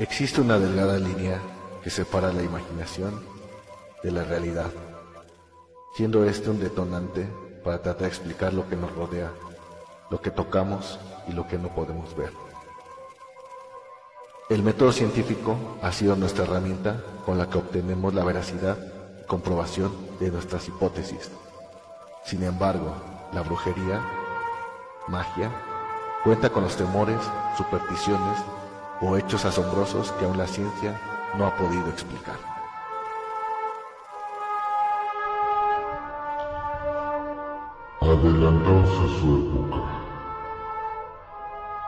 Existe una delgada línea que separa la imaginación de la realidad, siendo este un detonante para tratar de explicar lo que nos rodea, lo que tocamos y lo que no podemos ver. El método científico ha sido nuestra herramienta con la que obtenemos la veracidad y comprobación de nuestras hipótesis. Sin embargo, la brujería, magia, cuenta con los temores, supersticiones o hechos asombrosos que aún la ciencia no ha podido explicar. Adelantados a su época,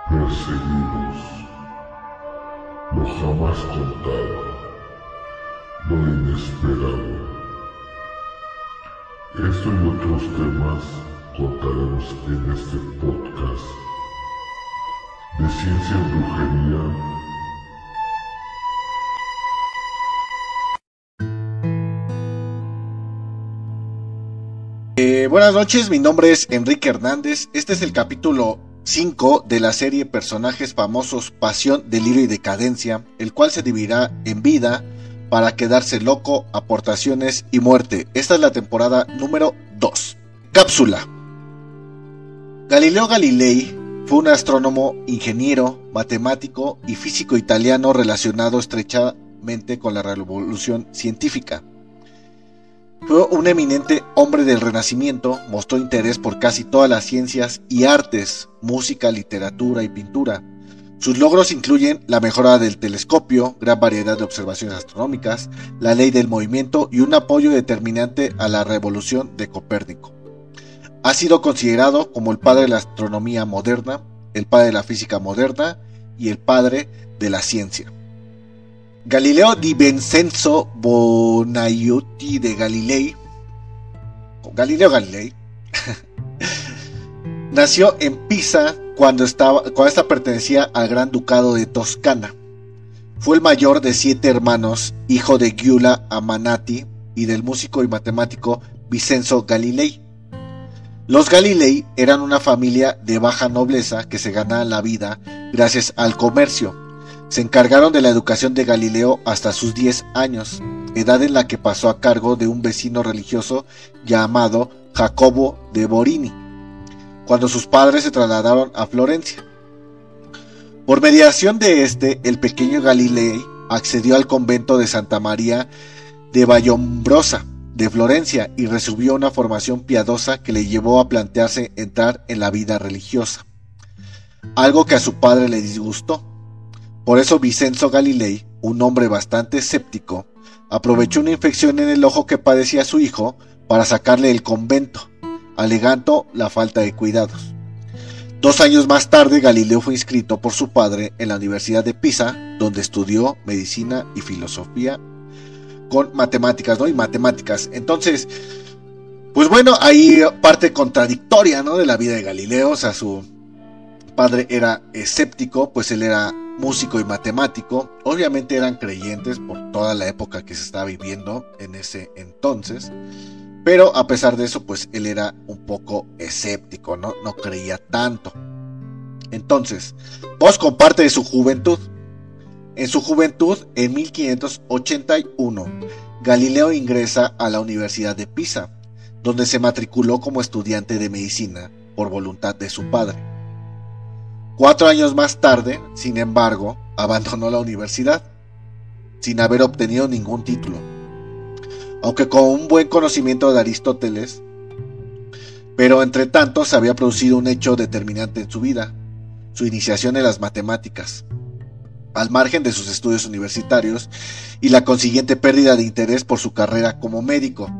perseguidos, lo jamás contado, lo inesperado. Esto y otros temas contaremos en este podcast Eh, buenas noches, mi nombre es Enrique Hernández. Este es el capítulo 5 de la serie Personajes famosos, Pasión, Delirio y Decadencia, el cual se dividirá en vida para quedarse loco, aportaciones y muerte. Esta es la temporada número 2. Cápsula. Galileo Galilei fue un astrónomo, ingeniero, matemático y físico italiano relacionado estrechamente con la revolución científica. Fue un eminente hombre del Renacimiento, mostró interés por casi todas las ciencias y artes, música, literatura y pintura. Sus logros incluyen la mejora del telescopio, gran variedad de observaciones astronómicas, la ley del movimiento y un apoyo determinante a la revolución de Copérnico. Ha sido considerado como el padre de la astronomía moderna, el padre de la física moderna y el padre de la ciencia. Galileo di Vincenzo Bonaiotti de Galilei, Galileo Galilei, nació en Pisa cuando, cuando esta pertenecía al Gran Ducado de Toscana. Fue el mayor de siete hermanos, hijo de Giulia Amanati y del músico y matemático Vincenzo Galilei. Los Galilei eran una familia de baja nobleza que se ganaba la vida gracias al comercio se encargaron de la educación de Galileo hasta sus 10 años, edad en la que pasó a cargo de un vecino religioso llamado Jacobo de Borini, cuando sus padres se trasladaron a Florencia. Por mediación de este, el pequeño Galilei accedió al convento de Santa María de Vallombrosa de Florencia y recibió una formación piadosa que le llevó a plantearse entrar en la vida religiosa, algo que a su padre le disgustó. Por eso Vicenzo Galilei, un hombre bastante escéptico, aprovechó una infección en el ojo que padecía su hijo para sacarle del convento, alegando la falta de cuidados. Dos años más tarde, Galileo fue inscrito por su padre en la Universidad de Pisa, donde estudió medicina y filosofía con matemáticas, ¿no? Y matemáticas. Entonces, pues bueno, ahí parte contradictoria, ¿no? De la vida de Galileo. O sea, su padre era escéptico, pues él era músico y matemático. Obviamente eran creyentes por toda la época que se estaba viviendo en ese entonces. Pero a pesar de eso, pues él era un poco escéptico, ¿no? No creía tanto. Entonces, vos comparte de su juventud. En su juventud, en 1581, Galileo ingresa a la Universidad de Pisa, donde se matriculó como estudiante de medicina por voluntad de su padre. Cuatro años más tarde, sin embargo, abandonó la universidad, sin haber obtenido ningún título. Aunque con un buen conocimiento de Aristóteles, pero entre tanto se había producido un hecho determinante en su vida, su iniciación en las matemáticas, al margen de sus estudios universitarios y la consiguiente pérdida de interés por su carrera como médico.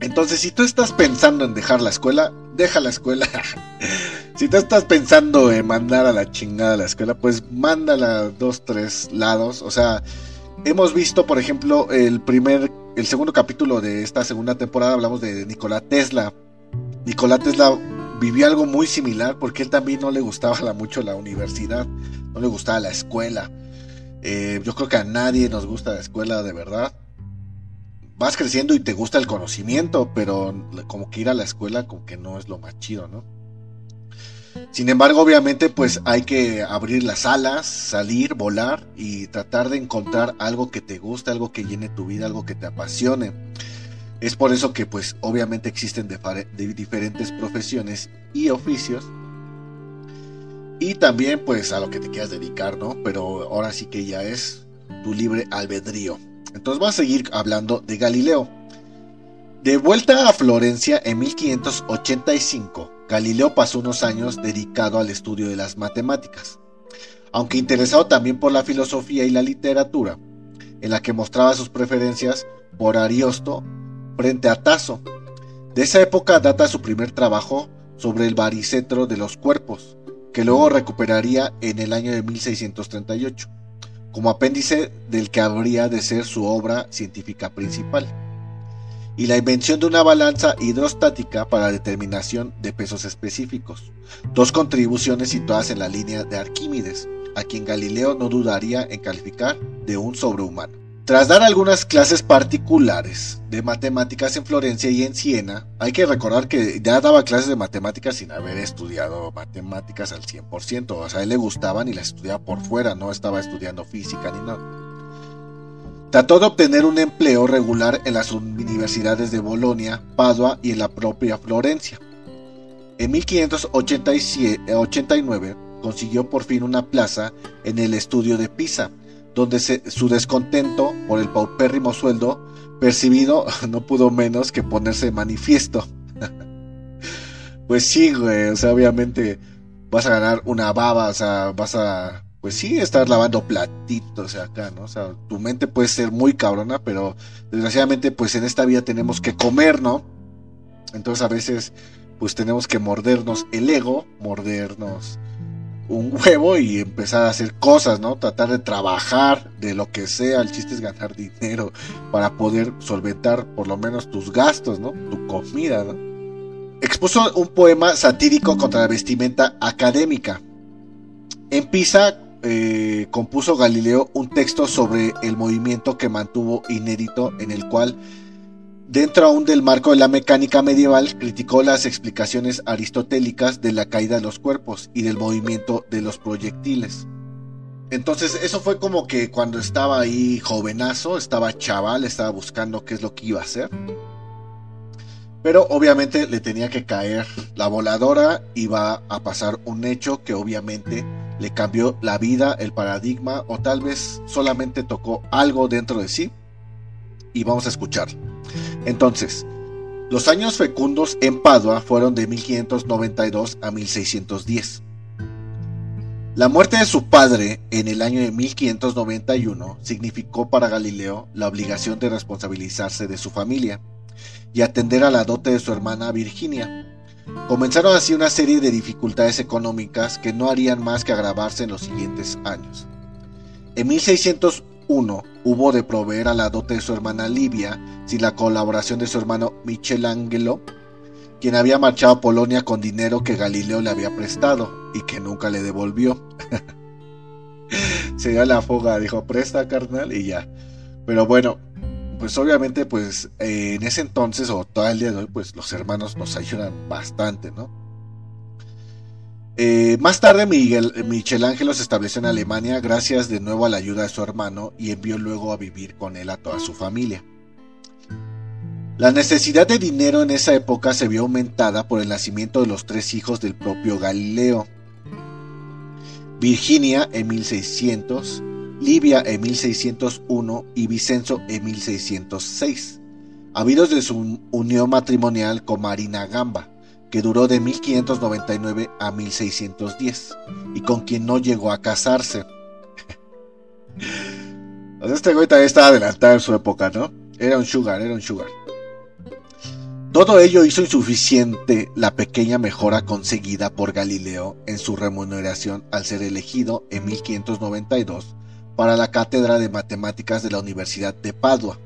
Entonces, si tú estás pensando en dejar la escuela, deja la escuela. si tú estás pensando en mandar a la chingada a la escuela, pues mándala dos, tres lados. O sea, hemos visto, por ejemplo, el primer, el segundo capítulo de esta segunda temporada, hablamos de Nikola Tesla. Nikola Tesla vivió algo muy similar porque él también no le gustaba mucho la universidad, no le gustaba la escuela. Eh, yo creo que a nadie nos gusta la escuela de verdad vas creciendo y te gusta el conocimiento, pero como que ir a la escuela como que no es lo más chido, ¿no? Sin embargo, obviamente, pues hay que abrir las alas, salir, volar y tratar de encontrar algo que te guste, algo que llene tu vida, algo que te apasione. Es por eso que, pues, obviamente existen diferentes profesiones y oficios. Y también, pues, a lo que te quieras dedicar, ¿no? Pero ahora sí que ya es tu libre albedrío. Entonces, vamos a seguir hablando de Galileo. De vuelta a Florencia en 1585, Galileo pasó unos años dedicado al estudio de las matemáticas, aunque interesado también por la filosofía y la literatura, en la que mostraba sus preferencias por Ariosto frente a Tasso. De esa época data su primer trabajo sobre el baricentro de los cuerpos, que luego recuperaría en el año de 1638, como apéndice del que habría de ser su obra científica principal y la invención de una balanza hidrostática para determinación de pesos específicos, dos contribuciones situadas en la línea de Arquímedes, a quien Galileo no dudaría en calificar de un sobrehumano. Tras dar algunas clases particulares de matemáticas en Florencia y en Siena, hay que recordar que ya daba clases de matemáticas sin haber estudiado matemáticas al 100%, o sea, a él le gustaban y las estudiaba por fuera, no estaba estudiando física ni nada. Trató de obtener un empleo regular en las universidades de Bolonia, Padua y en la propia Florencia. En 1589 consiguió por fin una plaza en el estudio de Pisa, donde su descontento por el paupérrimo sueldo percibido no pudo menos que ponerse de manifiesto. pues sí, güey, o sea, obviamente vas a ganar una baba, o sea, vas a pues sí, estar lavando platitos acá, ¿no? O sea, tu mente puede ser muy cabrona, pero desgraciadamente, pues en esta vida tenemos que comer, ¿no? Entonces a veces, pues tenemos que mordernos el ego, mordernos un huevo y empezar a hacer cosas, ¿no? Tratar de trabajar de lo que sea. El chiste es ganar dinero para poder solventar por lo menos tus gastos, ¿no? Tu comida. Expuso un poema satírico contra la vestimenta académica. En Pisa eh, compuso Galileo un texto sobre el movimiento que mantuvo inédito en el cual, dentro aún del marco de la mecánica medieval, criticó las explicaciones aristotélicas de la caída de los cuerpos y del movimiento de los proyectiles. Entonces eso fue como que cuando estaba ahí jovenazo, estaba chaval, estaba buscando qué es lo que iba a hacer. Pero obviamente le tenía que caer la voladora, iba a pasar un hecho que obviamente le cambió la vida, el paradigma o tal vez solamente tocó algo dentro de sí y vamos a escuchar. Entonces, los años fecundos en Padua fueron de 1592 a 1610. La muerte de su padre en el año de 1591 significó para Galileo la obligación de responsabilizarse de su familia y atender a la dote de su hermana Virginia, Comenzaron así una serie de dificultades económicas que no harían más que agravarse en los siguientes años. En 1601 hubo de proveer a la dote de su hermana Livia sin la colaboración de su hermano Michelangelo, quien había marchado a Polonia con dinero que Galileo le había prestado y que nunca le devolvió. Se dio la fuga, dijo, presta carnal y ya. Pero bueno, pues obviamente pues eh, en ese entonces o todo el día de hoy pues los hermanos nos ayudan bastante, ¿no? Eh, más tarde Miguel, Michelangelo se estableció en Alemania gracias de nuevo a la ayuda de su hermano y envió luego a vivir con él a toda su familia. La necesidad de dinero en esa época se vio aumentada por el nacimiento de los tres hijos del propio Galileo. Virginia en 1600, Livia en 1601 y Vicenzo en 1606, habidos de su unión matrimonial con Marina Gamba, que duró de 1599 a 1610 y con quien no llegó a casarse. este güey también estaba adelantado en su época, ¿no? Era un sugar, era un sugar. Todo ello hizo insuficiente la pequeña mejora conseguida por Galileo en su remuneración al ser elegido en 1592 para la cátedra de matemáticas de la Universidad de Padua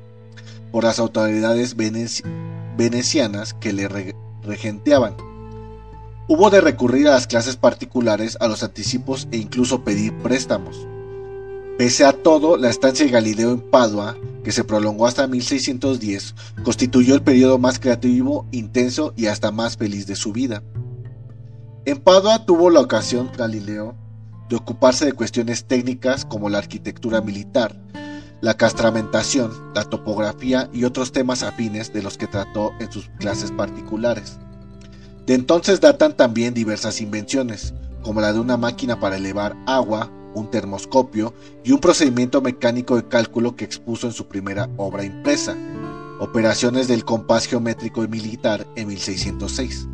por las autoridades venecianas que le regenteaban. Hubo de recurrir a las clases particulares, a los anticipos e incluso pedir préstamos. Pese a todo, la estancia de Galileo en Padua, que se prolongó hasta 1610, constituyó el periodo más creativo, intenso y hasta más feliz de su vida. En Padua tuvo la ocasión Galileo de ocuparse de cuestiones técnicas como la arquitectura militar, la castramentación, la topografía y otros temas afines de los que trató en sus clases particulares. De entonces datan también diversas invenciones, como la de una máquina para elevar agua, un termoscopio y un procedimiento mecánico de cálculo que expuso en su primera obra impresa, Operaciones del compás geométrico y militar en 1606.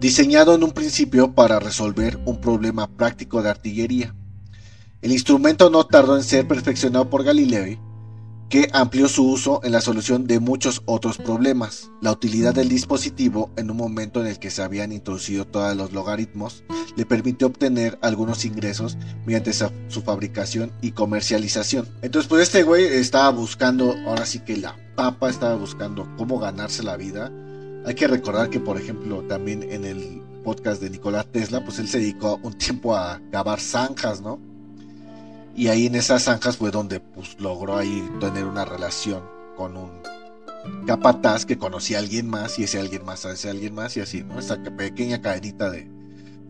Diseñado en un principio para resolver un problema práctico de artillería. El instrumento no tardó en ser perfeccionado por Galileo que amplió su uso en la solución de muchos otros problemas. La utilidad del dispositivo en un momento en el que se habían introducido todos los logaritmos le permitió obtener algunos ingresos mediante su fabricación y comercialización. Entonces pues este güey estaba buscando, ahora sí que la papa estaba buscando cómo ganarse la vida. Hay que recordar que por ejemplo también en el podcast de Nicolás Tesla pues él se dedicó un tiempo a cavar zanjas, ¿no? Y ahí en esas zanjas fue donde pues, logró ahí tener una relación con un capataz que conocía a alguien más y ese alguien más a ese alguien más y así, ¿no? Esa pequeña cadenita de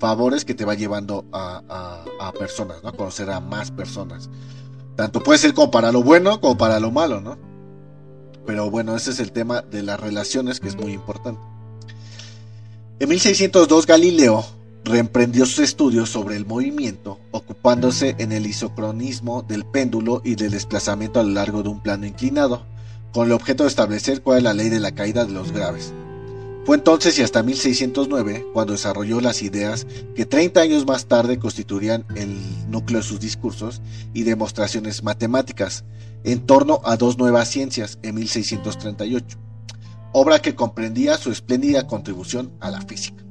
favores que te va llevando a, a, personas, ¿no? A conocer a más personas. Tanto puede ser como para lo bueno como para lo malo, ¿no? Pero bueno, ese es el tema de las relaciones que es muy importante. En 1602 Galileo reemprendió sus estudios sobre el movimiento, ocupándose en el isocronismo del péndulo y del desplazamiento a lo largo de un plano inclinado, con el objeto de establecer cuál es la ley de la caída de los graves. Fue entonces y hasta 1609 cuando desarrolló las ideas que 30 años más tarde constituirían el núcleo de sus discursos y demostraciones matemáticas en torno a dos nuevas ciencias en 1638, obra que comprendía su espléndida contribución a la física.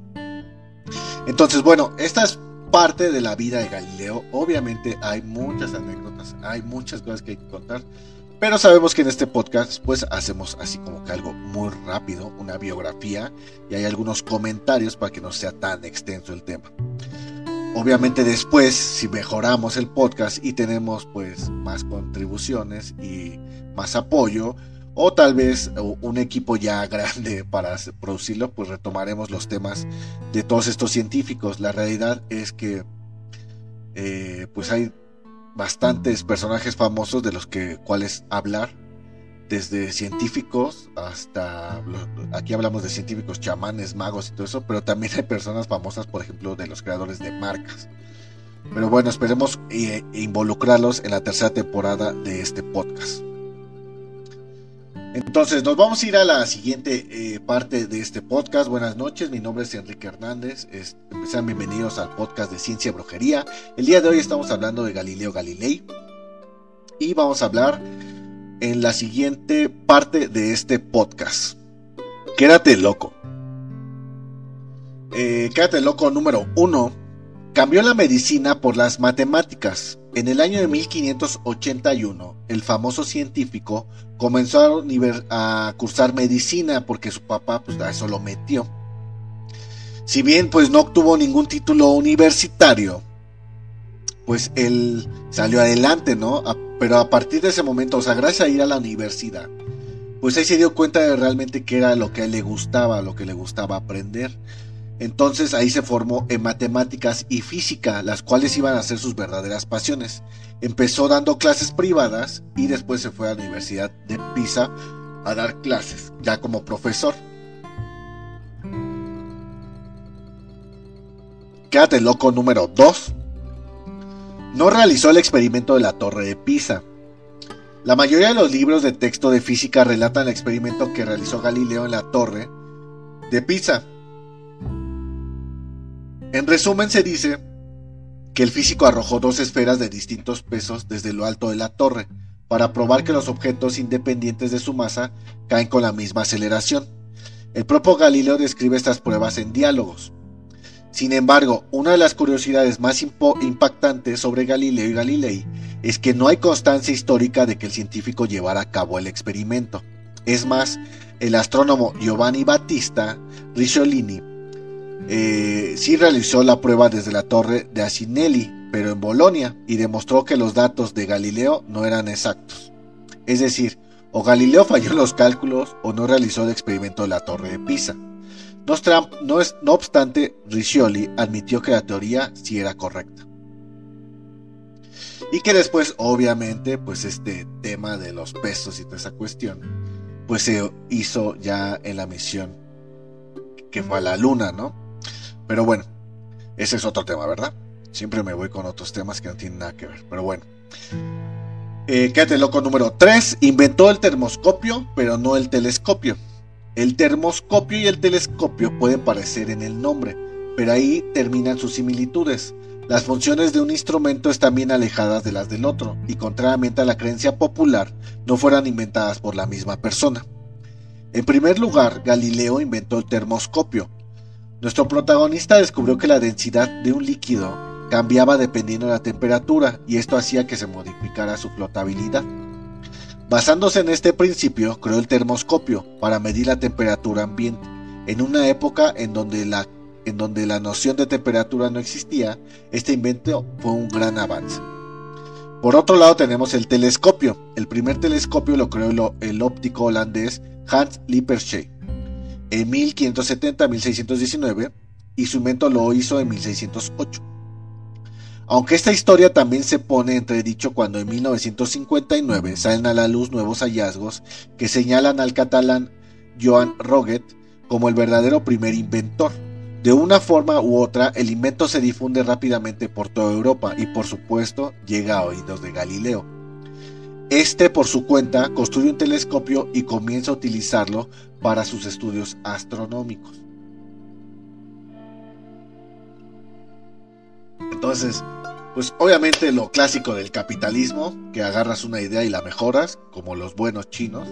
Entonces, bueno, esta es parte de la vida de Galileo. Obviamente hay muchas anécdotas, hay muchas cosas que hay que contar. Pero sabemos que en este podcast pues hacemos así como que algo muy rápido, una biografía y hay algunos comentarios para que no sea tan extenso el tema. Obviamente después si mejoramos el podcast y tenemos pues más contribuciones y más apoyo, o tal vez un equipo ya grande para producirlo, pues retomaremos los temas de todos estos científicos. La realidad es que eh, pues hay bastantes personajes famosos de los que cuales hablar, desde científicos hasta aquí hablamos de científicos, chamanes, magos y todo eso, pero también hay personas famosas, por ejemplo, de los creadores de marcas. Pero bueno, esperemos eh, involucrarlos en la tercera temporada de este podcast. Entonces, nos vamos a ir a la siguiente eh, parte de este podcast. Buenas noches, mi nombre es Enrique Hernández. sean bienvenidos al podcast de Ciencia y Brujería. El día de hoy estamos hablando de Galileo Galilei. Y vamos a hablar en la siguiente parte de este podcast. Quédate loco. Eh, quédate loco número uno. Cambió la medicina por las matemáticas. En el año de 1581, el famoso científico comenzó a, cursar medicina porque su papá pues a eso lo metió. Si bien pues no obtuvo ningún título universitario, pues él salió adelante, ¿no? pero a partir de ese momento, o sea, gracias a ir a la universidad, pues ahí se dio cuenta de realmente qué era lo que a él le gustaba, lo que le gustaba aprender. Entonces ahí se formó en matemáticas y física, las cuales iban a ser sus verdaderas pasiones. Empezó dando clases privadas y después se fue a la Universidad de Pisa a dar clases, ya como profesor. Quédate loco número 2. No realizó el experimento de la torre de Pisa. La mayoría de los libros de texto de física relatan el experimento que realizó Galileo en la torre de Pisa en resumen se dice que el físico arrojó dos esferas de distintos pesos desde lo alto de la torre para probar que los objetos independientes de su masa caen con la misma aceleración. El propio Galileo describe estas pruebas en diálogos. Sin embargo, una de las curiosidades más impactantes sobre Galileo y Galilei es que no hay constancia histórica de que el científico llevara a cabo el experimento. Es más, el astrónomo Giovanni Battista Ricciolini eh, sí realizó la prueba desde la torre de Asinelli, pero en Bolonia, y demostró que los datos de Galileo no eran exactos. Es decir, o Galileo falló en los cálculos o no realizó el experimento de la torre de Pisa. No, es, no obstante, Riccioli admitió que la teoría sí era correcta. Y que después, obviamente, pues este tema de los pesos y toda esa cuestión, pues se hizo ya en la misión que fue a la luna, ¿no? Pero bueno, ese es otro tema, ¿verdad? Siempre me voy con otros temas que no tienen nada que ver, pero bueno. Eh, quédate loco número 3. Inventó el termoscopio, pero no el telescopio. El termoscopio y el telescopio pueden parecer en el nombre, pero ahí terminan sus similitudes. Las funciones de un instrumento están bien alejadas de las del otro, y contrariamente a la creencia popular, no fueron inventadas por la misma persona. En primer lugar, Galileo inventó el termoscopio. Nuestro protagonista descubrió que la densidad de un líquido cambiaba dependiendo de la temperatura y esto hacía que se modificara su flotabilidad. Basándose en este principio, creó el termoscopio para medir la temperatura ambiente. En una época en donde la, en donde la noción de temperatura no existía, este invento fue un gran avance. Por otro lado tenemos el telescopio. El primer telescopio lo creó el, óptico holandés Hans Lippershey en 1570-1619 y su invento lo hizo en 1608. Aunque esta historia también se pone entredicho cuando en 1959 salen a la luz nuevos hallazgos que señalan al catalán Joan Roget como el verdadero primer inventor. De una forma u otra, el invento se difunde rápidamente por toda Europa y por supuesto llega a oídos de Galileo. Este, por su cuenta, construye un telescopio y comienza a utilizarlo para sus estudios astronómicos. Entonces, pues obviamente lo clásico del capitalismo, que agarras una idea y la mejoras, como los buenos chinos,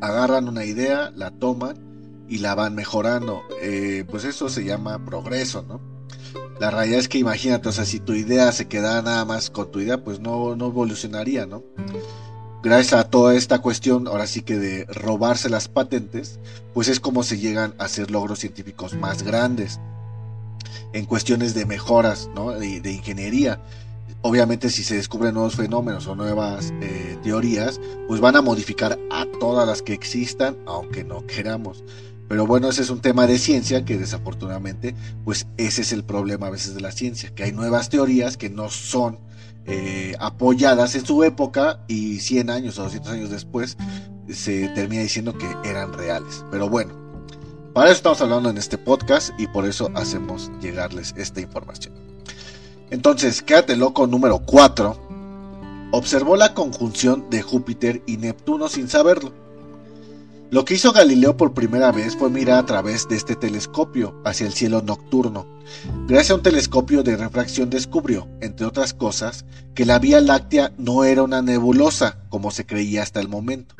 agarran una idea, la toman y la van mejorando. Eh, pues eso se llama progreso, ¿no? La realidad es que imagínate, o sea, si tu idea se queda nada más con tu idea, pues no, no evolucionaría, ¿no? Gracias a toda esta cuestión, ahora sí que de robarse las patentes, pues es como se llegan a hacer logros científicos más grandes en cuestiones de mejoras de, ingeniería. Obviamente si se descubren nuevos fenómenos o nuevas eh, teorías, pues van a modificar a todas las que existan, aunque no queramos. Pero bueno, ese es un tema de ciencia que desafortunadamente, pues ese es el problema a veces de la ciencia, que hay nuevas teorías que no son eh, apoyadas en su época y 100 años o 200 años después se termina diciendo que eran reales. Pero bueno, para eso estamos hablando en este podcast y por eso hacemos llegarles esta información. Entonces, quédate loco número 4. Observó la conjunción de Júpiter y Neptuno sin saberlo. Lo que hizo Galileo por primera vez fue mirar a través de este telescopio hacia el cielo nocturno. Gracias a un telescopio de refracción descubrió, entre otras cosas, que la Vía Láctea no era una nebulosa, como se creía hasta el momento.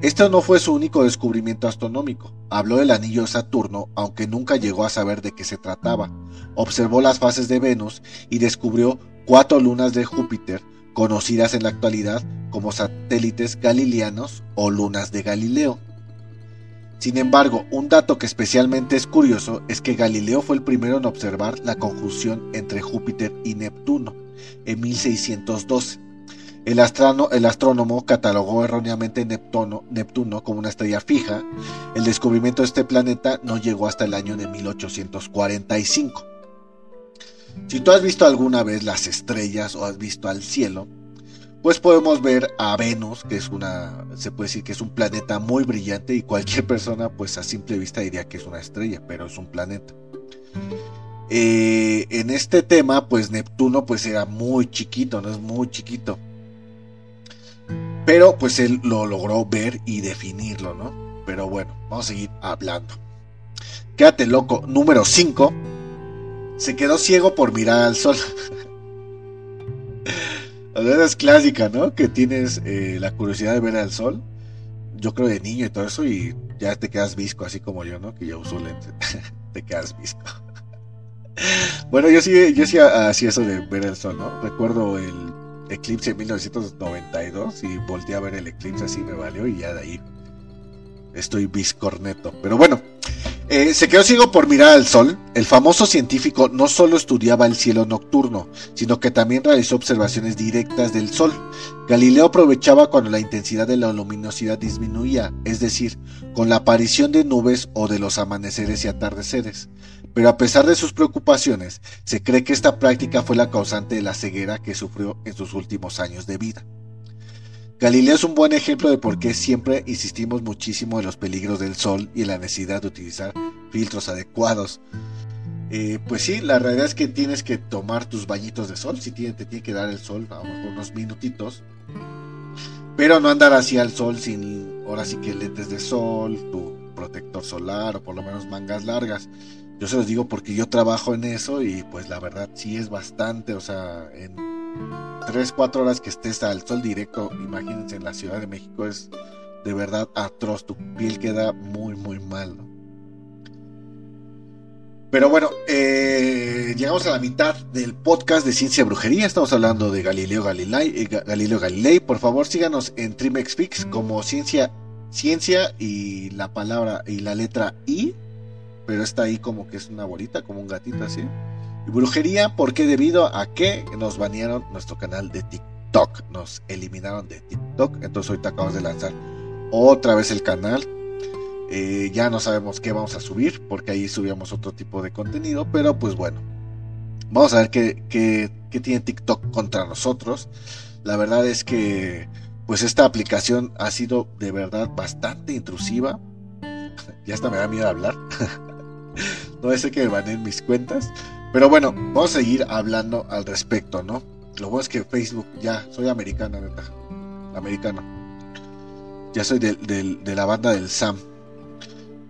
Este no fue su único descubrimiento astronómico. Habló del anillo de Saturno, aunque nunca llegó a saber de qué se trataba. Observó las fases de Venus y descubrió cuatro lunas de Júpiter, conocidas en la actualidad como satélites galileanos o lunas de Galileo. Sin embargo, un dato que especialmente es curioso es que Galileo fue el primero en observar la conjunción entre Júpiter y Neptuno en 1612. El, astrónomo catalogó erróneamente Neptuno, Neptuno como una estrella fija. El descubrimiento de este planeta no llegó hasta el año de 1845. Si tú has visto alguna vez las estrellas o has visto al cielo, pues podemos ver a Venus, que es una, se puede decir que es un planeta muy brillante y cualquier persona pues a simple vista diría que es una estrella, pero es un planeta. Eh, en este tema pues Neptuno pues era muy chiquito, no es muy chiquito. Pero pues él lo logró ver y definirlo, ¿no? Pero bueno, vamos a seguir hablando. Quédate loco. Número 5. Se quedó ciego por mirar al sol. es clásica, ¿no? Que tienes eh, la curiosidad de ver al sol. Yo creo de niño y todo eso y ya te quedas visco, así como yo, ¿no? Que yo uso lentes. te quedas visco. bueno, yo sí, yo sí hacía eso de ver el sol, ¿no? Recuerdo el eclipse en 1992 y volteé a ver el eclipse así me valió y ya de ahí estoy biscorneto. Pero bueno, Eh, se quedó ciego por mirar al sol. El famoso científico no solo estudiaba el cielo nocturno, sino que también realizó observaciones directas del sol. Galileo aprovechaba cuando la intensidad de la luminosidad disminuía, es decir, con la aparición de nubes o de los amaneceres y atardeceres. Pero a pesar de sus preocupaciones, se cree que esta práctica fue la causante de la ceguera que sufrió en sus últimos años de vida. Galileo es un buen ejemplo de por qué siempre insistimos muchísimo en los peligros del sol y en la necesidad de utilizar filtros adecuados. Eh, pues sí, la realidad es que tienes que tomar tus bañitos de sol, si te tiene que dar el sol, a lo mejor unos minutitos, pero no andar así al sol sin, ahora sí que lentes de sol, tu protector solar o por lo menos mangas largas. Yo se los digo porque yo trabajo en eso y pues la verdad sí es bastante, o sea, en 3, 4 horas que estés al sol directo, imagínense en la Ciudad de México, es de verdad atroz, tu piel queda muy, muy mal. Pero bueno, eh, llegamos a la mitad del podcast de Ciencia Brujería. Estamos hablando de Galileo Galilei. Eh, Galileo Galilei. Por favor, síganos en Trimexfix como Ciencia, Ciencia y la palabra y la letra I. Pero está ahí como que es una bolita, como un gatito así. Y brujería, ¿por qué? Debido a que nos banearon nuestro canal de TikTok. Nos eliminaron de TikTok. Entonces ahorita acabamos de lanzar otra vez el canal. Eh, ya no sabemos qué vamos a subir porque ahí subíamos otro tipo de contenido. Pero pues bueno. Vamos a ver qué, qué, tiene TikTok contra nosotros. La verdad es que pues esta aplicación ha sido de verdad bastante intrusiva. ya hasta me da miedo hablar. no es que me en mis cuentas. Pero bueno, vamos a seguir hablando al respecto, ¿no? Lo bueno es que Facebook, ya, soy americana, neta. Americano. Ya soy de, la banda del Sam.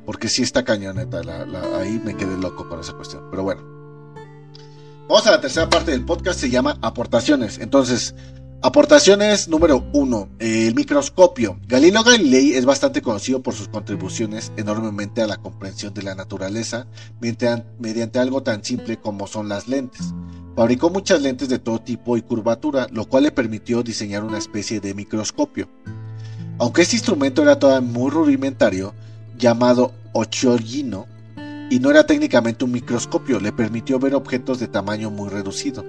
Porque sí está cañoneta. ahí me quedé loco con esa cuestión. Pero bueno. Vamos a la tercera parte del podcast. Se llama aportaciones. Entonces, Aportaciones número 1. El microscopio. Galileo Galilei es bastante conocido por sus contribuciones enormemente a la comprensión de la naturaleza mediante algo tan simple como son las lentes. Fabricó muchas lentes de todo tipo y curvatura, lo cual le permitió diseñar una especie de microscopio. Aunque este instrumento era todavía muy rudimentario, llamado occhiolino, y no era técnicamente un microscopio, le permitió ver objetos de tamaño muy reducido.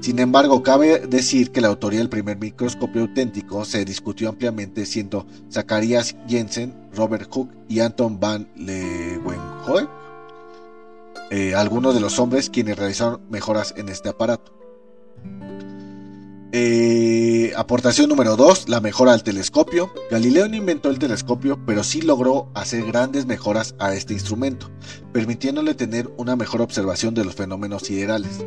Sin embargo, cabe decir que la autoría del primer microscopio auténtico se discutió ampliamente, siendo Zacharias Jensen, Robert Hooke y Anton van Leeuwenhoek eh, algunos de los hombres quienes realizaron mejoras en este aparato. Eh, aportación número 2, la mejora al telescopio. Galileo no inventó el telescopio, pero sí logró hacer grandes mejoras a este instrumento, permitiéndole tener una mejor observación de los fenómenos siderales.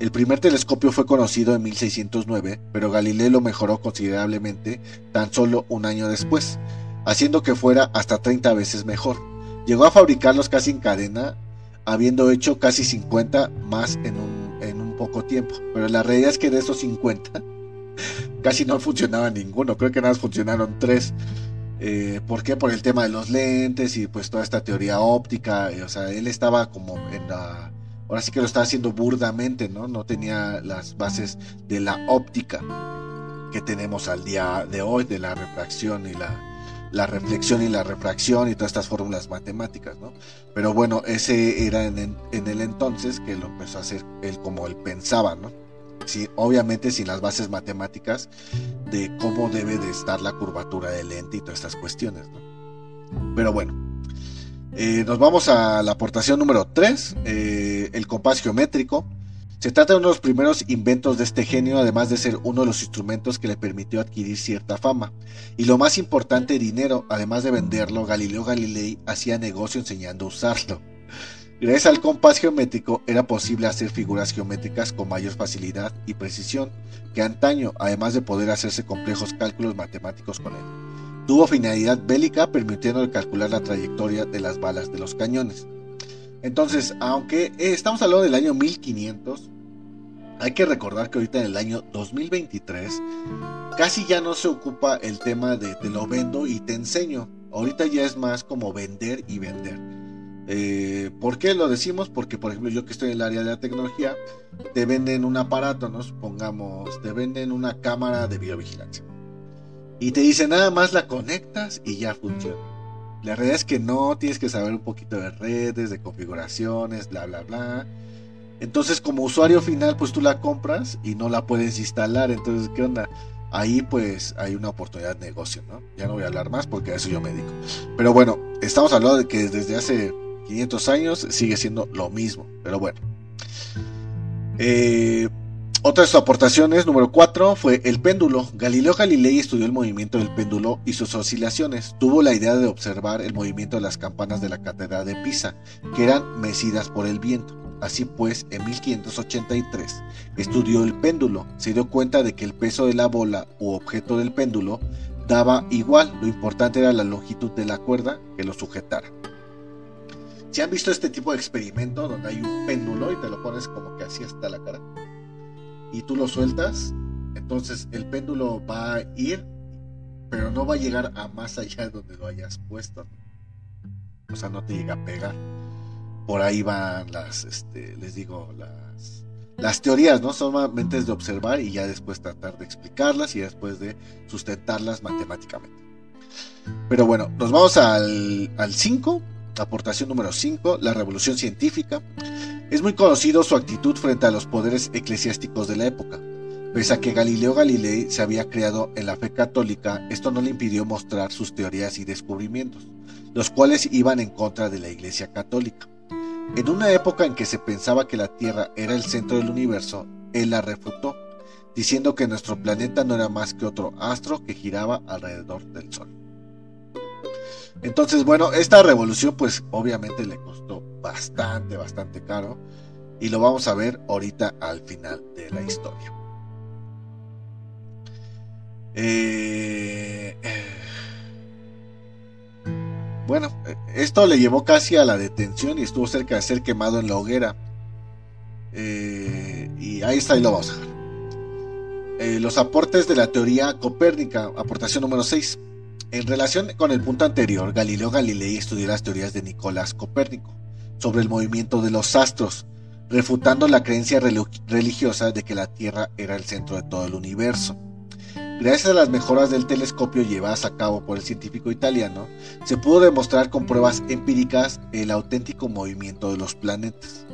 El primer telescopio fue conocido en 1609, pero Galileo lo mejoró considerablemente tan solo un año después, haciendo que fuera hasta 30 veces mejor. Llegó a fabricarlos casi en cadena, habiendo hecho casi 50 más en un, poco tiempo. Pero la realidad es que de esos 50 casi no funcionaba ninguno, creo que nada más funcionaron 3. Eh, ¿Por qué? Por el tema de los lentes y pues toda esta teoría óptica. o sea, él estaba como en la ahora sí que lo estaba haciendo burdamente, ¿no? No tenía las bases de la óptica que tenemos al día de hoy, de la refracción y la, reflexión y la refracción y todas estas fórmulas matemáticas, ¿no? Pero bueno, ese era en, el entonces que lo empezó a hacer él como él pensaba, ¿no? Sí, obviamente sin las bases matemáticas de cómo debe de estar la curvatura del lente y todas estas cuestiones, ¿no? Pero bueno, eh, nos vamos a la aportación número 3, eh, el compás geométrico. Se trata de uno de los primeros inventos de este genio, además de ser uno de los instrumentos que le permitió adquirir cierta fama. Y lo más importante, dinero. Además de venderlo, Galileo Galilei hacía negocio enseñando a usarlo. Gracias al compás geométrico era posible hacer figuras geométricas con mayor facilidad y precisión que antaño, además de poder hacerse complejos cálculos matemáticos con él. Tuvo finalidad bélica permitiendo calcular la trayectoria de las balas de los cañones. Entonces, aunque eh, estamos hablando del año 1500, hay que recordar que ahorita en el año 2023 casi ya no se ocupa el tema de te lo vendo y te enseño. Ahorita ya es más como vender y vender. Eh, ¿Por qué lo decimos? Porque, por ejemplo, yo que estoy en el área de la tecnología, te venden un aparato, ¿no? Supongamos, te venden una cámara de videovigilancia. Y te dice nada más la conectas y ya funciona. La realidad es que no, tienes que saber un poquito de redes, de configuraciones, bla, bla, bla. Entonces, como usuario final, pues tú la compras y no la puedes instalar. Entonces, ¿qué onda? Ahí pues hay una oportunidad de negocio, ¿no? Ya no voy a hablar más porque a eso yo me dedico. Pero bueno, estamos hablando de que desde hace 500 años sigue siendo lo mismo. Pero bueno. Eh, otra de sus aportaciones, número 4, fue el péndulo. Galileo Galilei estudió el movimiento del péndulo y sus oscilaciones. Tuvo la idea de observar el movimiento de las campanas de la catedral de Pisa, que eran mecidas por el viento. Así pues, en 1583 estudió el péndulo. Se dio cuenta de que el peso de la bola u objeto del péndulo daba igual. Lo importante era la longitud de la cuerda que lo sujetara. Si han visto este tipo de experimento donde hay un péndulo y te lo pones como que así hasta la cara? y tú lo sueltas, entonces el péndulo va a ir, pero no va a llegar a más allá de donde lo hayas puesto. O sea, no te llega a pegar. Por ahí van las, este, les digo, las, teorías, ¿no? Solamente es de observar y ya después tratar de explicarlas y después de sustentarlas matemáticamente. Pero bueno, nos vamos al 5, aportación número 5, la revolución científica. Es muy conocido su actitud frente a los poderes eclesiásticos de la época. Pese a que Galileo Galilei se había creado en la fe católica, esto no le impidió mostrar sus teorías y descubrimientos, los cuales iban en contra de la Iglesia católica. En una época en que se pensaba que la Tierra era el centro del universo, él la refutó, diciendo que nuestro planeta no era más que otro astro que giraba alrededor del Sol. Entonces, bueno, esta revolución pues obviamente le costó bastante, bastante caro. Y lo vamos a ver ahorita al final de la historia. Eh, bueno, esto le llevó casi a la detención y estuvo cerca de ser quemado en la hoguera. Eh, y ahí está, y lo vamos a ver. Eh, los aportes de la teoría copérnica, aportación número 6. En relación con el punto anterior, Galileo Galilei estudió las teorías de Nicolás Copérnico sobre el movimiento de los astros, refutando la creencia religiosa de que la Tierra era el centro de todo el universo. Gracias a las mejoras del telescopio llevadas a cabo por el científico italiano, se pudo demostrar con pruebas empíricas el auténtico movimiento de los planetas.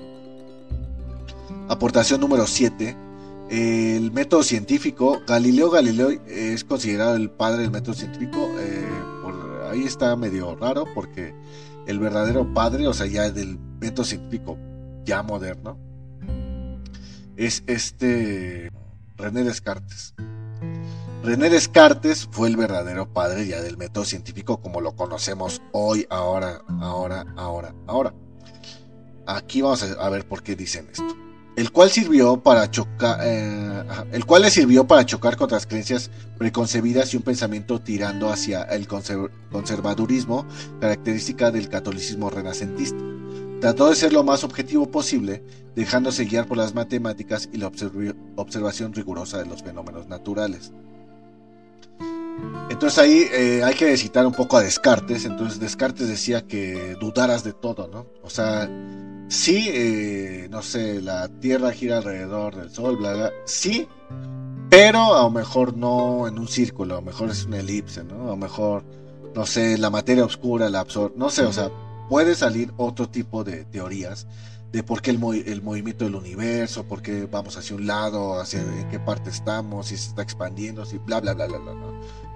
Aportación número 7 el método científico, Galileo Galilei es considerado el padre del método científico. Eh, por ahí está medio raro porque el verdadero padre, o sea, ya del método científico ya moderno, es este René Descartes. René Descartes fue el verdadero padre ya del método científico como lo conocemos hoy, ahora, ahora, ahora, ahora. Aquí vamos a ver por qué dicen esto el cual sirvió para chocar, eh, el cual le sirvió para chocar contra las creencias preconcebidas y un pensamiento tirando hacia el conservadurismo, característica del catolicismo renacentista. Trató de ser lo más objetivo posible, dejándose guiar por las matemáticas y la observación rigurosa de los fenómenos naturales. Entonces ahí eh, hay que citar un poco a Descartes. Entonces Descartes decía que dudaras de todo, ¿no? O sea, sí, eh, no sé, la Tierra gira alrededor del Sol, bla, bla, sí, pero a lo mejor no en un círculo, a lo mejor es una elipse, ¿no? A lo mejor, no sé, la materia oscura la absorbe, no sé, o sea, puede salir otro tipo de teorías de por qué el, movimiento del universo, por qué vamos hacia un lado, hacia en qué parte estamos, si se está expandiendo, si bla, bla, bla, bla, bla.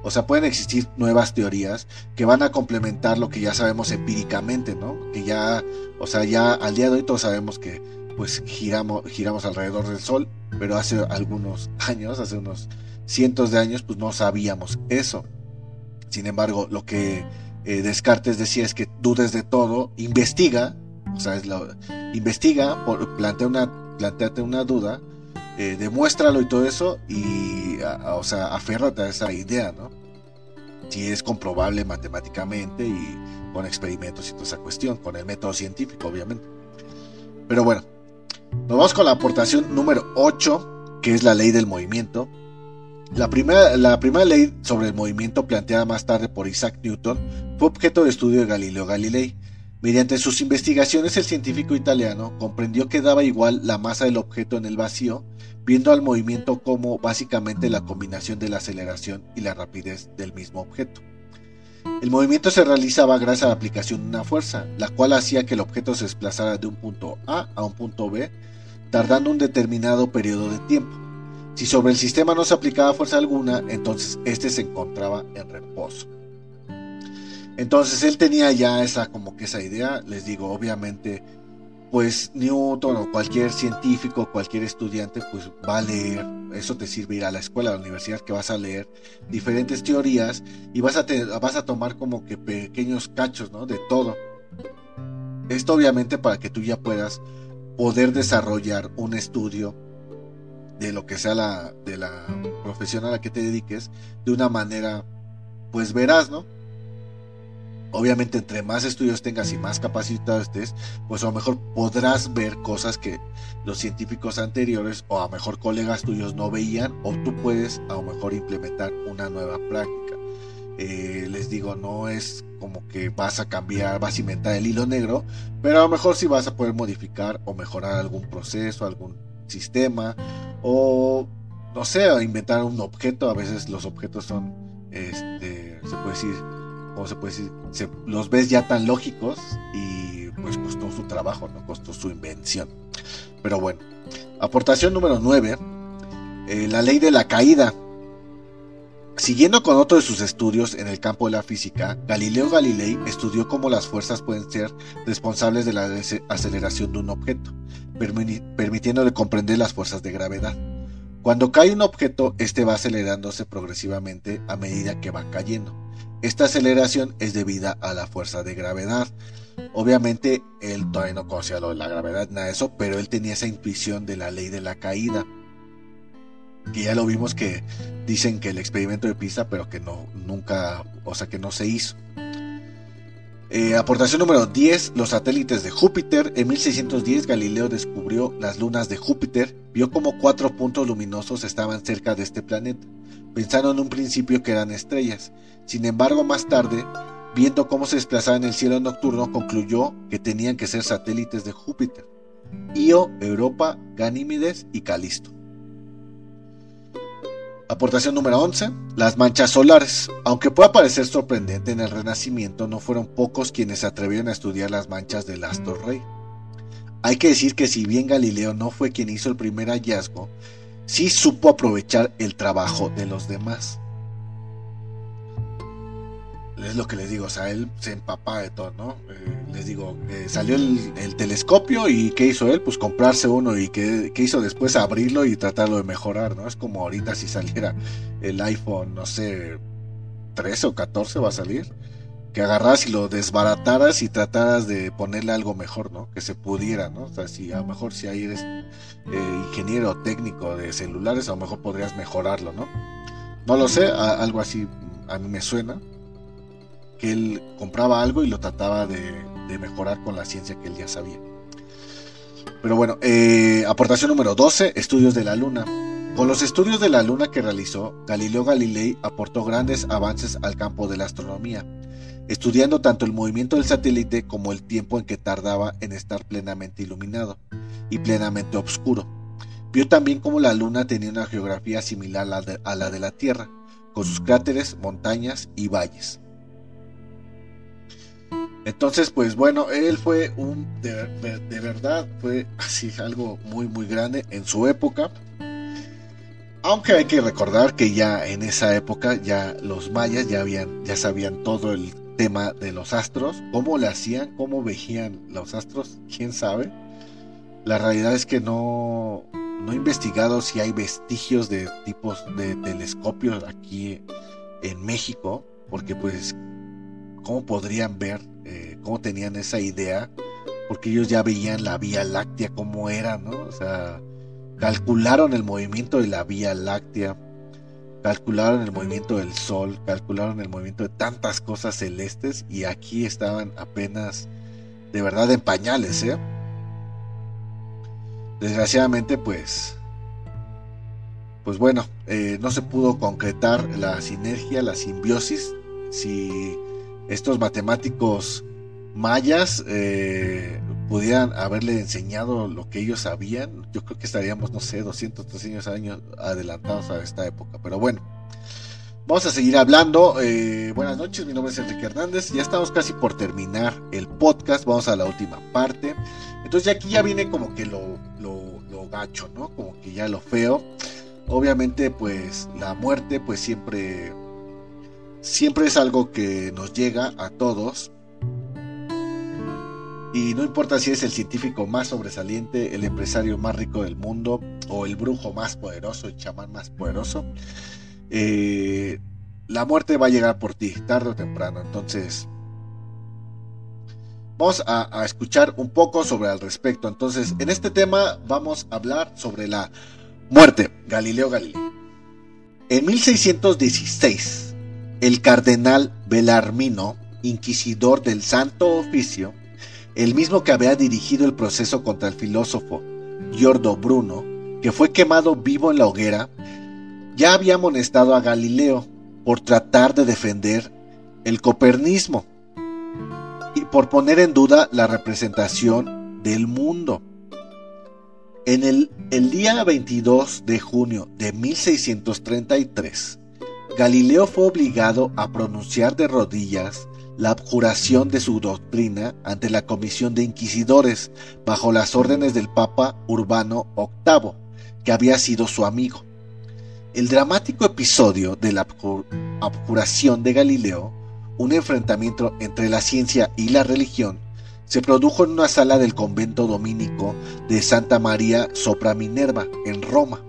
O sea, pueden existir nuevas teorías que van a complementar lo que ya sabemos empíricamente, ¿no? Que ya, o sea, ya al día de hoy todos sabemos que pues giramos, giramos alrededor del Sol, pero hace algunos años, hace unos cientos de años, pues no sabíamos eso. Sin embargo, lo que eh, Descartes decía es que dudes de todo, investiga, o sea, es lo, investiga, plantea una, planteate una duda, eh, demuéstralo y todo eso, y, o sea, aférrate a esa idea, ¿no? Si es comprobable matemáticamente y con experimentos y toda esa cuestión, con el método científico, obviamente. Pero bueno, nos vamos con la aportación número 8, que es la ley del movimiento. La primera, la primera ley sobre el movimiento planteada más tarde por Isaac Newton fue objeto de estudio de Galileo Galilei. Mediante sus investigaciones, el científico italiano comprendió que daba igual la masa del objeto en el vacío, viendo al movimiento como básicamente la combinación de la aceleración y la rapidez del mismo objeto. El movimiento se realizaba gracias a la aplicación de una fuerza, la cual hacía que el objeto se desplazara de un punto A a un punto B, tardando un determinado periodo de tiempo. Si sobre el sistema no se aplicaba fuerza alguna, entonces este se encontraba en reposo. Entonces él tenía ya esa como que esa idea, les digo, obviamente pues Newton o cualquier científico, cualquier estudiante, pues va a leer, eso te sirve ir a la escuela, a la universidad, que vas a leer diferentes teorías y vas a, vas a tomar como que pequeños cachos, ¿no? De todo. Esto obviamente para que tú ya puedas poder desarrollar un estudio de lo que sea la, de la profesión a la que te dediques de una manera, pues verás, ¿no? Obviamente entre más estudios tengas y más capacitado estés, pues a lo mejor podrás ver cosas que los científicos anteriores o a lo mejor colegas tuyos no veían o tú puedes a lo mejor implementar una nueva práctica. Eh, les digo, no es como que vas a cambiar, vas a inventar el hilo negro, pero a lo mejor sí vas a poder modificar o mejorar algún proceso, algún sistema o no sé, inventar un objeto. A veces los objetos son, este, se puede decir, se puede decir, los ves ya tan lógicos y pues costó su trabajo, no costó su invención. Pero bueno, aportación número 9, eh, la ley de la caída. Siguiendo con otro de sus estudios en el campo de la física, Galileo Galilei estudió cómo las fuerzas pueden ser responsables de la aceleración de un objeto, permitiéndole comprender las fuerzas de gravedad. Cuando cae un objeto, este va acelerándose progresivamente a medida que va cayendo. Esta aceleración es debida a la fuerza de gravedad. Obviamente él todavía no conocía lo de la gravedad, nada de eso, pero él tenía esa intuición de la ley de la caída. Que ya lo vimos que dicen que el experimento de Pisa, pero que no, nunca, o sea que no se hizo. Eh, aportación número 10, los satélites de Júpiter. En 1610 Galileo descubrió las lunas de Júpiter, vio como cuatro puntos luminosos estaban cerca de este planeta. Pensaron en un principio que eran estrellas. Sin embargo, más tarde, viendo cómo se desplazaba en el cielo nocturno, concluyó que tenían que ser satélites de Júpiter. Io, Europa, Ganímedes y Calisto. Aportación número 11. Las manchas solares. Aunque pueda parecer sorprendente, en el Renacimiento no fueron pocos quienes se atrevieron a estudiar las manchas del astro rey. Hay que decir que si bien Galileo no fue quien hizo el primer hallazgo, sí supo aprovechar el trabajo de los demás. Es lo que les digo, o sea, él se empapa de todo, ¿no? Eh, les digo, eh, salió el, telescopio y ¿qué hizo él? Pues comprarse uno y ¿qué, hizo después? Abrirlo y tratarlo de mejorar, ¿no? Es como ahorita si saliera el iPhone, no sé, 13 o 14 va a salir que agarras y lo desbarataras y trataras de ponerle algo mejor, ¿no? Que se pudiera, ¿no? O sea, si a lo mejor si ahí eres eh, ingeniero técnico de celulares, a lo mejor podrías mejorarlo, ¿no? No lo sé, algo así a mí me suena. Que él compraba algo y lo trataba de, mejorar con la ciencia que él ya sabía. Pero bueno, eh, aportación número 12, estudios de la luna. Con los estudios de la luna que realizó, Galileo Galilei aportó grandes avances al campo de la astronomía estudiando tanto el movimiento del satélite como el tiempo en que tardaba en estar plenamente iluminado y plenamente oscuro. Vio también cómo la Luna tenía una geografía similar a la de la Tierra, con sus cráteres, montañas y valles. Entonces, pues bueno, él fue un, de, verdad, fue así algo muy, muy grande en su época. Aunque hay que recordar que ya en esa época ya los mayas ya habían, ya sabían todo el tema de los astros, cómo le hacían, cómo veían los astros, quién sabe. La realidad es que no, no he investigado si hay vestigios de tipos de telescopios aquí en México, porque pues, ¿cómo podrían ver, eh, cómo tenían esa idea? Porque ellos ya veían la Vía Láctea como era, ¿no? O sea, calcularon el movimiento de la Vía Láctea calcularon el movimiento del sol, calcularon el movimiento de tantas cosas celestes y aquí estaban apenas de verdad en pañales, ¿eh? Desgraciadamente, pues, pues bueno, eh, no se pudo concretar la sinergia, la simbiosis, si estos matemáticos mayas eh, pudieran haberle enseñado lo que ellos sabían, yo creo que estaríamos, no sé, 200, 300 años adelantados a esta época. Pero bueno, Vamos a seguir hablando. Eh, buenas noches, mi nombre es Enrique Hernández. Ya estamos casi por terminar el podcast. Vamos a la última parte. Entonces aquí ya viene como que lo, lo gacho, ¿no? Como que ya lo feo. Obviamente, pues la muerte, pues siempre, siempre es algo que nos llega a todos. Y no importa si es el científico más sobresaliente, el empresario más rico del mundo o el brujo más poderoso, el chamán más poderoso, eh, la muerte va a llegar por ti, tarde o temprano. Entonces, vamos a, a, escuchar un poco sobre al respecto. Entonces, en este tema vamos a hablar sobre la muerte, Galileo Galilei. En 1616, el cardenal Belarmino, inquisidor del Santo Oficio, el mismo que había dirigido el proceso contra el filósofo Giordo Bruno, que fue quemado vivo en la hoguera, ya había amonestado a Galileo por tratar de defender el copernismo y por poner en duda la representación del mundo. En el, el día 22 de junio de 1633, Galileo fue obligado a pronunciar de rodillas la abjuración de su doctrina ante la comisión de inquisidores bajo las órdenes del Papa Urbano VIII, que había sido su amigo. El dramático episodio de la abjuración de Galileo, un enfrentamiento entre la ciencia y la religión, se produjo en una sala del convento dominico de Santa María sopra Minerva, en Roma.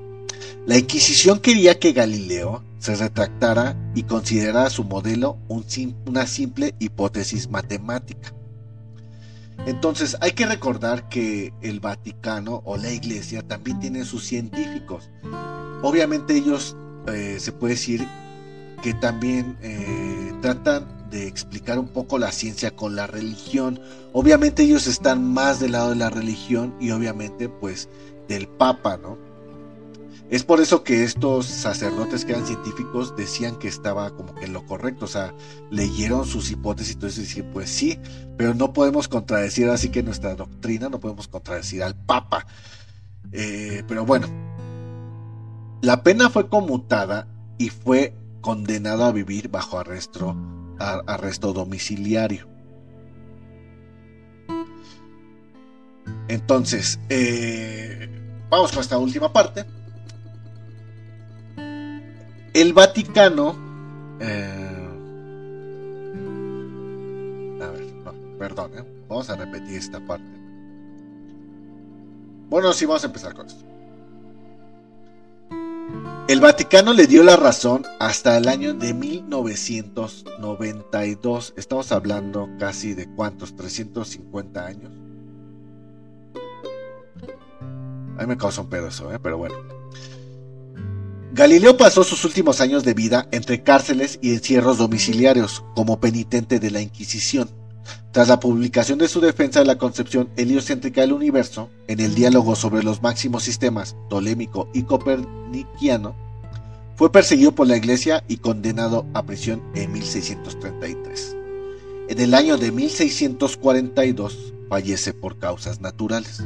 La Inquisición quería que Galileo se retractara y considerara su modelo una simple hipótesis matemática. Entonces hay que recordar que el Vaticano o la Iglesia también tiene sus científicos. Obviamente ellos eh, se puede decir que también eh, tratan de explicar un poco la ciencia con la religión. Obviamente ellos están más del lado de la religión y obviamente pues del Papa, ¿no? Es por eso que estos sacerdotes que eran científicos decían que estaba como que en lo correcto, o sea, leyeron sus hipótesis y entonces decían, pues sí, pero no podemos contradecir así que nuestra doctrina, no podemos contradecir al Papa. Eh, pero bueno, la pena fue conmutada y fue condenado a vivir bajo arresto arresto domiciliario. Entonces, eh, vamos con esta última parte. El Vaticano... Eh, a ver, no, perdón, eh, vamos a repetir esta parte. Bueno, sí, vamos a empezar con esto. El Vaticano le dio la razón hasta el año de 1992. Estamos hablando casi de cuántos, 350 años. A mí me causa un pedo eso, ¿eh? pero bueno. Galileo pasó sus últimos años de vida entre cárceles y encierros domiciliarios como penitente de la Inquisición. Tras la publicación de su defensa de la concepción heliocéntrica del universo, en el diálogo sobre los máximos sistemas tolémico y coperniciano, fue perseguido por la iglesia y condenado a prisión en 1633. En el año de 1642 fallece por causas naturales.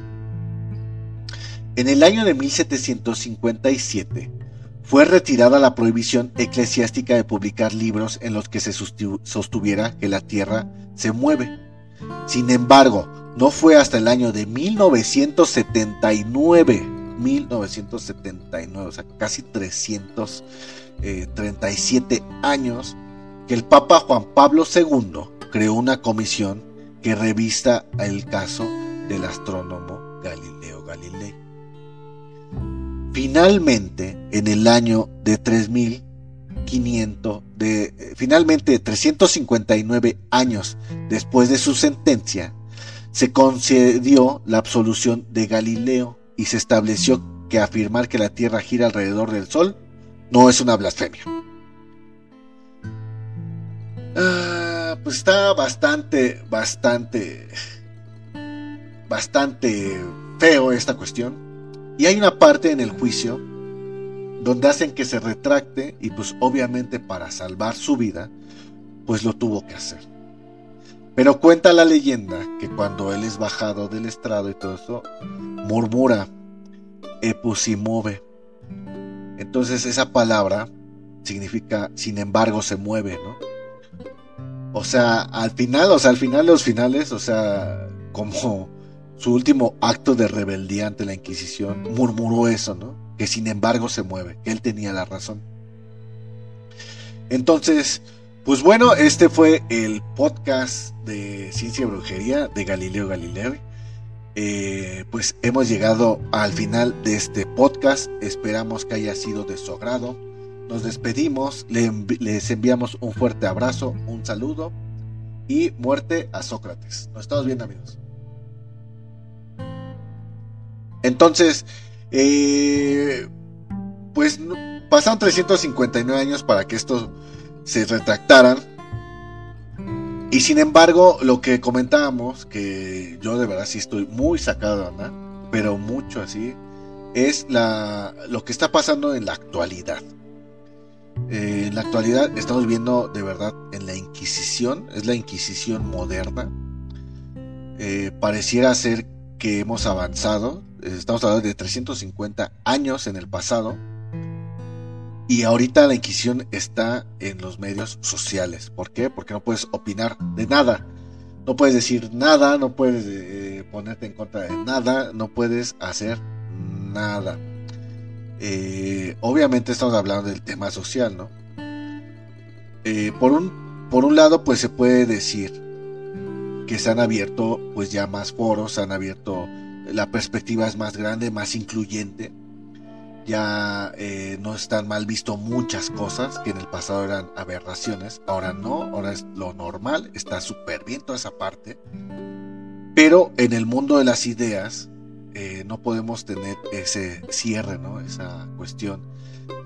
En el año de 1757 fue retirada la prohibición eclesiástica de publicar libros en los que se sostuviera que la tierra se mueve. Sin embargo, no fue hasta el año de 1979, 1979, o sea, casi 337 eh, años, que el Papa Juan Pablo II creó una comisión que revista el caso del astrónomo Galileo Galilei. Finalmente, en el año de 3500, de, eh, finalmente 359 años después de su sentencia, se concedió la absolución de Galileo y se estableció que afirmar que la Tierra gira alrededor del Sol no es una blasfemia. Ah, pues está bastante, bastante, bastante feo esta cuestión. Y hay una parte en el juicio donde hacen que se retracte y pues obviamente para salvar su vida, pues lo tuvo que hacer. Pero cuenta la leyenda que cuando él es bajado del estrado y todo eso, murmura epusimove. Entonces esa palabra significa sin embargo se mueve, ¿no? O sea, al final, o sea, al final los finales, o sea, como su último acto de rebeldía ante la Inquisición, murmuró eso, ¿no? Que sin embargo se mueve, que él tenía la razón. Entonces, pues bueno, este fue el podcast de Ciencia y Brujería de Galileo Galilei. Eh, pues hemos llegado al final de este podcast. Esperamos que haya sido de su agrado. Nos despedimos, les enviamos un fuerte abrazo, un saludo y muerte a Sócrates. Nos estamos viendo amigos. Entonces, eh, pues pasaron 359 años para que esto se retractaran. Y sin embargo, lo que comentábamos, que yo de verdad sí estoy muy sacado de pero mucho así, es la, lo que está pasando en la actualidad. Eh, en la actualidad estamos viendo de verdad en la Inquisición, es la Inquisición moderna. Eh, pareciera ser que hemos avanzado, estamos hablando de 350 años en el pasado, y ahorita la Inquisición está en los medios sociales. ¿Por qué? Porque no puedes opinar de nada. No puedes decir nada, no puedes eh, ponerte en contra de nada, no puedes hacer nada. Eh, obviamente estamos hablando del tema social, ¿no? Eh, por, un, por un lado, pues se puede decir que se han abierto pues ya más foros, se han abierto, la perspectiva es más grande, más incluyente ya eh, no están mal visto muchas cosas que en el pasado eran aberraciones, ahora no, ahora es lo normal, está súper bien toda esa parte, pero en el mundo de las ideas eh, no podemos tener ese cierre, ¿no? esa cuestión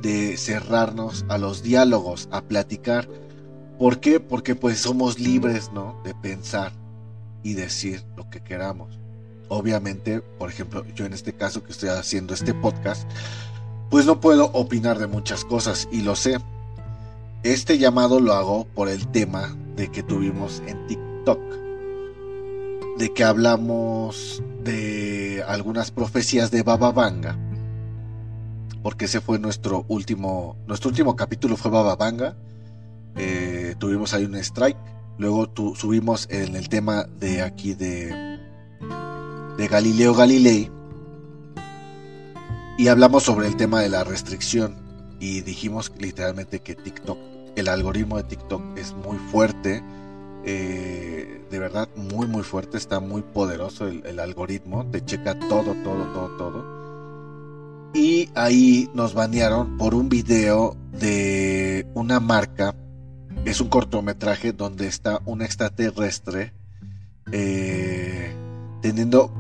de cerrarnos a los diálogos, a platicar. ¿Por qué? Porque pues somos libres ¿no? de pensar y decir lo que queramos obviamente, por ejemplo, yo en este caso que estoy haciendo este podcast, pues no puedo opinar de muchas cosas y lo sé. Este llamado lo hago por el tema de que tuvimos en TikTok, de que hablamos de algunas profecías de Baba Vanga, porque ese fue nuestro último, nuestro último capítulo fue Baba Vanga, eh, tuvimos ahí un strike, luego subimos en el tema de aquí de, de Galileo Galilei, y hablamos sobre el tema de la restricción y dijimos literalmente que TikTok, el algoritmo de TikTok es muy fuerte, eh, de verdad muy muy fuerte, está muy poderoso el, algoritmo, te checa todo, todo, todo, todo. Y ahí nos banearon por un video de una marca, es un cortometraje donde está un extraterrestre eh, teniendo